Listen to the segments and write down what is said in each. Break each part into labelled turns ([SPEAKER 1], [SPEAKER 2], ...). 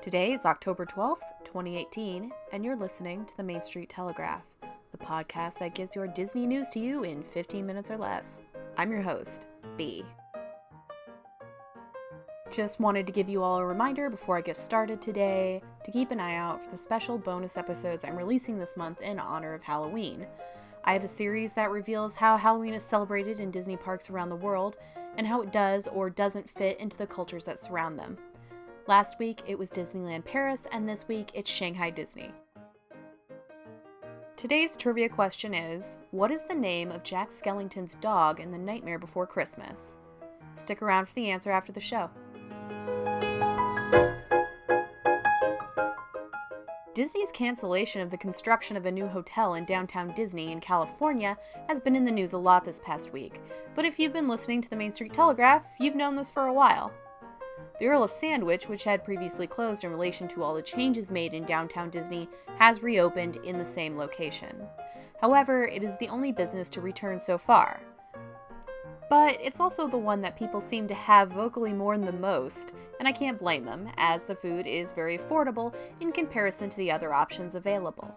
[SPEAKER 1] Today is October 12th, 2018, and you're listening to the Main Street Telegraph, the podcast that gives your Disney news to you in 15 minutes or less. I'm your host, B. Just wanted to give you all a reminder before I get started today to keep an eye out for the special bonus episodes I'm releasing this month in honor of Halloween. I have a series that reveals how Halloween is celebrated in Disney parks around the world and how it does or doesn't fit into the cultures that surround them. Last week it was Disneyland Paris, and this week it's Shanghai Disney. Today's trivia question is What is the name of Jack Skellington's dog in The Nightmare Before Christmas? Stick around for the answer after the show. Disney's cancellation of the construction of a new hotel in downtown Disney in California has been in the news a lot this past week, but if you've been listening to the Main Street Telegraph, you've known this for a while. The Earl of Sandwich, which had previously closed in relation to all the changes made in downtown Disney, has reopened in the same location. However, it is the only business to return so far. But it's also the one that people seem to have vocally mourned the most, and I can't blame them, as the food is very affordable in comparison to the other options available.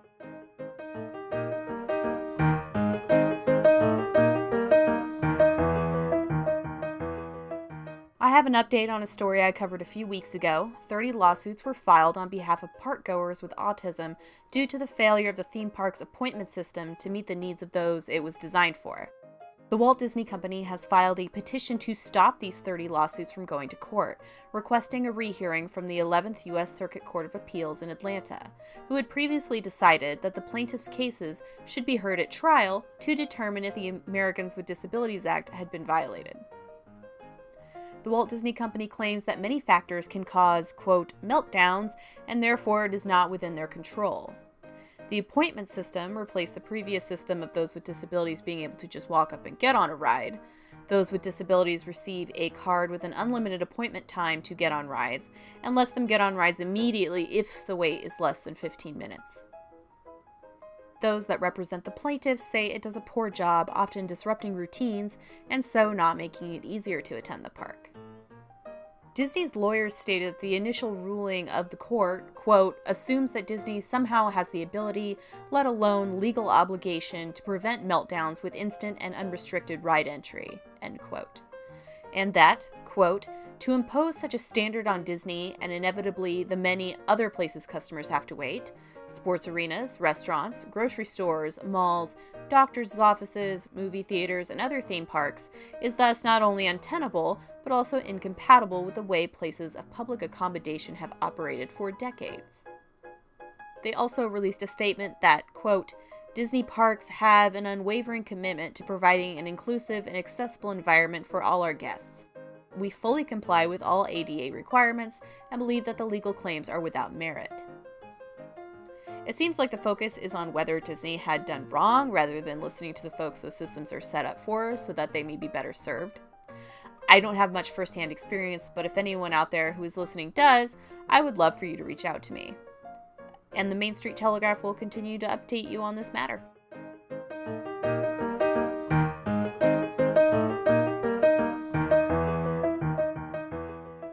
[SPEAKER 1] Have an update on a story I covered a few weeks ago. 30 lawsuits were filed on behalf of parkgoers with autism due to the failure of the theme park's appointment system to meet the needs of those it was designed for. The Walt Disney Company has filed a petition to stop these 30 lawsuits from going to court, requesting a rehearing from the 11th U.S. Circuit Court of Appeals in Atlanta, who had previously decided that the plaintiffs' cases should be heard at trial to determine if the Americans with Disabilities Act had been violated. The Walt Disney Company claims that many factors can cause, quote, meltdowns, and therefore it is not within their control. The appointment system replaced the previous system of those with disabilities being able to just walk up and get on a ride. Those with disabilities receive a card with an unlimited appointment time to get on rides, and lets them get on rides immediately if the wait is less than 15 minutes. Those that represent the plaintiffs say it does a poor job, often disrupting routines, and so not making it easier to attend the park. Disney's lawyers stated that the initial ruling of the court, quote, assumes that Disney somehow has the ability, let alone legal obligation, to prevent meltdowns with instant and unrestricted ride entry, end quote. And that, quote, to impose such a standard on Disney and inevitably the many other places customers have to wait, sports arenas, restaurants, grocery stores, malls, doctors' offices, movie theaters, and other theme parks, is thus not only untenable, but also incompatible with the way places of public accommodation have operated for decades. They also released a statement that, quote, Disney parks have an unwavering commitment to providing an inclusive and accessible environment for all our guests. We fully comply with all ADA requirements and believe that the legal claims are without merit. It seems like the focus is on whether Disney had done wrong rather than listening to the folks those systems are set up for so that they may be better served. I don't have much firsthand experience, but if anyone out there who is listening does, I would love for you to reach out to me. And the Main Street Telegraph will continue to update you on this matter.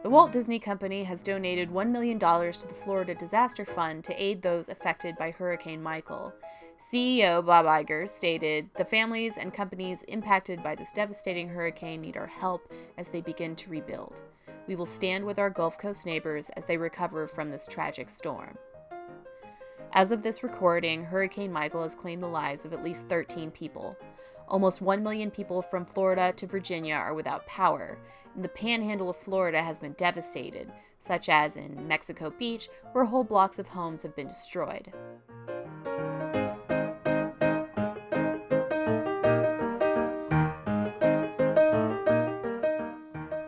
[SPEAKER 1] The Walt Disney Company has donated $1 million to the Florida Disaster Fund to aid those affected by Hurricane Michael. CEO Bob Iger stated The families and companies impacted by this devastating hurricane need our help as they begin to rebuild. We will stand with our Gulf Coast neighbors as they recover from this tragic storm. As of this recording, Hurricane Michael has claimed the lives of at least 13 people. Almost 1 million people from Florida to Virginia are without power, and the panhandle of Florida has been devastated, such as in Mexico Beach, where whole blocks of homes have been destroyed.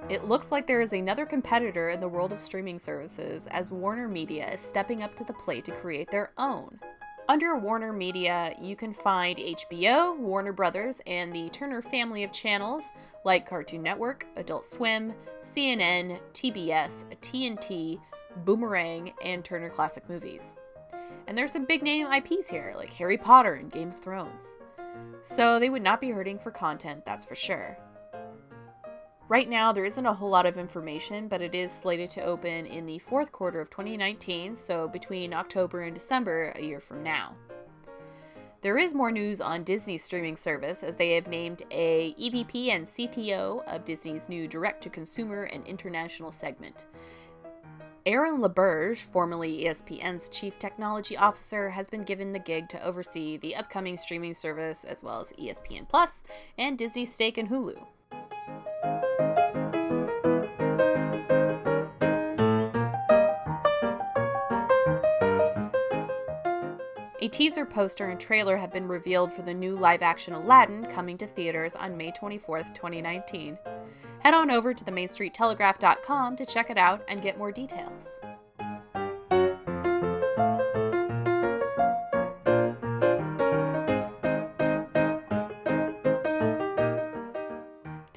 [SPEAKER 1] It looks like there is another competitor in the world of streaming services as Warner Media is stepping up to the plate to create their own. Under Warner Media, you can find HBO, Warner Brothers, and the Turner family of channels like Cartoon Network, Adult Swim, CNN, TBS, TNT, Boomerang, and Turner Classic Movies. And there's some big name IPs here, like Harry Potter and Game of Thrones. So they would not be hurting for content, that's for sure. Right now, there isn't a whole lot of information, but it is slated to open in the fourth quarter of 2019, so between October and December a year from now. There is more news on Disney's streaming service as they have named a EVP and CTO of Disney's new direct-to-consumer and international segment. Aaron LaBerge, formerly ESPN's chief technology officer, has been given the gig to oversee the upcoming streaming service as well as ESPN Plus and Disney's stake in Hulu. Teaser poster and trailer have been revealed for the new live action Aladdin coming to theaters on May 24th, 2019. Head on over to themainstreettelegraph.com to check it out and get more details.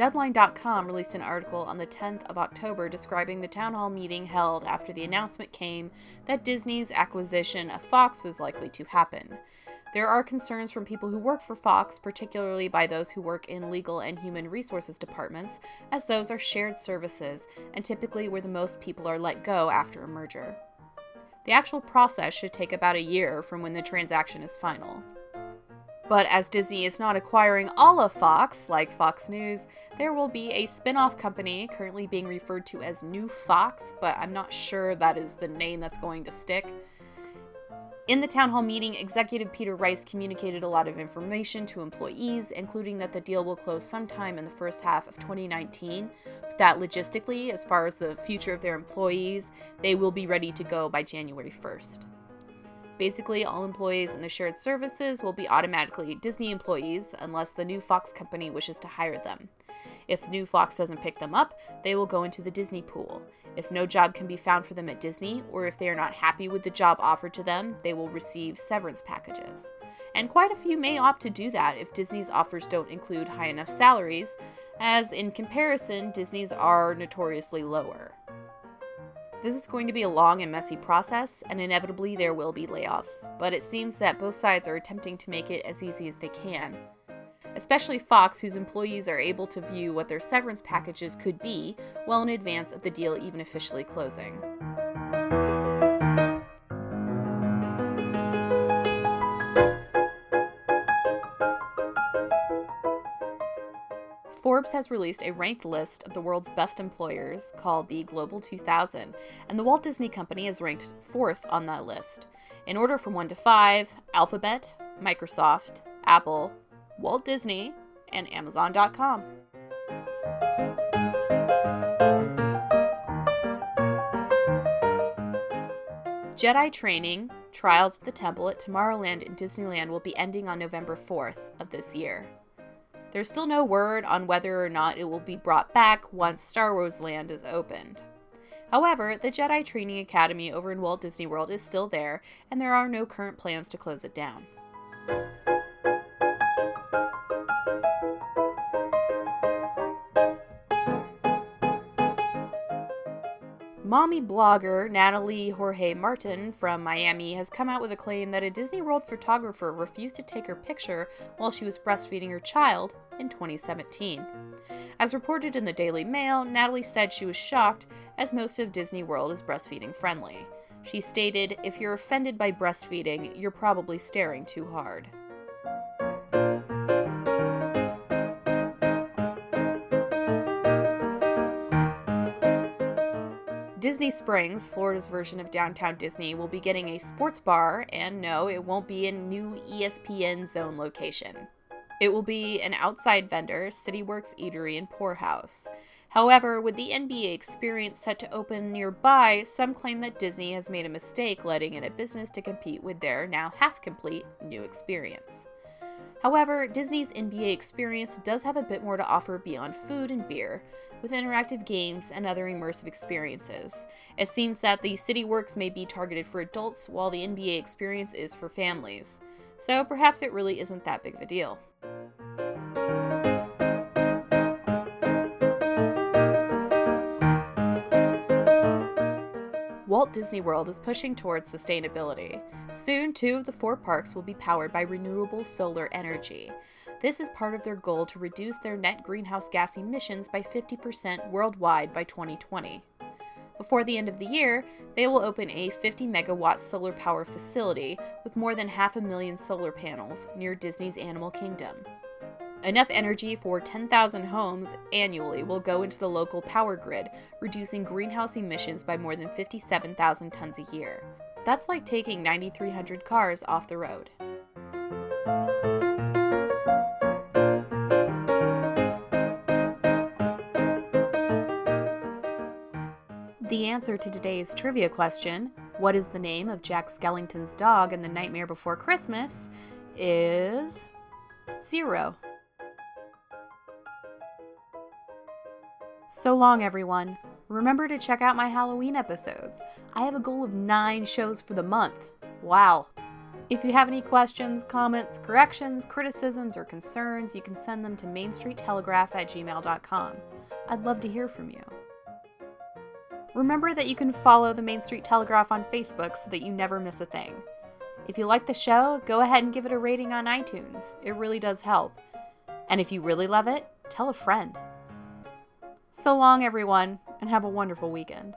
[SPEAKER 1] Deadline.com released an article on the 10th of October describing the town hall meeting held after the announcement came that Disney's acquisition of Fox was likely to happen. There are concerns from people who work for Fox, particularly by those who work in legal and human resources departments, as those are shared services and typically where the most people are let go after a merger. The actual process should take about a year from when the transaction is final. But as Disney is not acquiring all of Fox, like Fox News, there will be a spin off company currently being referred to as New Fox, but I'm not sure that is the name that's going to stick. In the town hall meeting, executive Peter Rice communicated a lot of information to employees, including that the deal will close sometime in the first half of 2019, but that logistically, as far as the future of their employees, they will be ready to go by January 1st. Basically, all employees in the shared services will be automatically Disney employees unless the new Fox company wishes to hire them. If new Fox doesn't pick them up, they will go into the Disney pool. If no job can be found for them at Disney, or if they are not happy with the job offered to them, they will receive severance packages. And quite a few may opt to do that if Disney's offers don't include high enough salaries, as in comparison, Disney's are notoriously lower. This is going to be a long and messy process, and inevitably there will be layoffs, but it seems that both sides are attempting to make it as easy as they can. Especially Fox, whose employees are able to view what their severance packages could be well in advance of the deal even officially closing. Forbes has released a ranked list of the world's best employers called the Global 2000, and the Walt Disney Company is ranked fourth on that list. In order from 1 to 5, Alphabet, Microsoft, Apple, Walt Disney, and Amazon.com. Jedi training, Trials of the Temple at Tomorrowland and Disneyland will be ending on November 4th of this year. There's still no word on whether or not it will be brought back once Star Wars Land is opened. However, the Jedi Training Academy over in Walt Disney World is still there, and there are no current plans to close it down. Mommy blogger Natalie Jorge Martin from Miami has come out with a claim that a Disney World photographer refused to take her picture while she was breastfeeding her child in 2017. As reported in the Daily Mail, Natalie said she was shocked as most of Disney World is breastfeeding friendly. She stated, If you're offended by breastfeeding, you're probably staring too hard. Disney Springs, Florida's version of downtown Disney, will be getting a sports bar, and no, it won't be a new ESPN zone location. It will be an outside vendor, CityWorks Eatery, and Pour House. However, with the NBA experience set to open nearby, some claim that Disney has made a mistake letting in a business to compete with their now half complete new experience. However, Disney's NBA experience does have a bit more to offer beyond food and beer, with interactive games and other immersive experiences. It seems that the City Works may be targeted for adults, while the NBA experience is for families. So perhaps it really isn't that big of a deal. Walt Disney World is pushing towards sustainability. Soon, two of the four parks will be powered by renewable solar energy. This is part of their goal to reduce their net greenhouse gas emissions by 50% worldwide by 2020. Before the end of the year, they will open a 50 megawatt solar power facility with more than half a million solar panels near Disney's Animal Kingdom. Enough energy for 10,000 homes annually will go into the local power grid, reducing greenhouse emissions by more than 57,000 tons a year. That's like taking 9,300 cars off the road. The answer to today's trivia question, what is the name of Jack Skellington's dog in The Nightmare Before Christmas, is zero. So long, everyone. Remember to check out my Halloween episodes. I have a goal of nine shows for the month. Wow. If you have any questions, comments, corrections, criticisms, or concerns, you can send them to mainstreettelegraph at gmail.com. I'd love to hear from you. Remember that you can follow the Main Street Telegraph on Facebook so that you never miss a thing. If you like the show, go ahead and give it a rating on iTunes. It really does help. And if you really love it, tell a friend. So long, everyone, and have a wonderful weekend.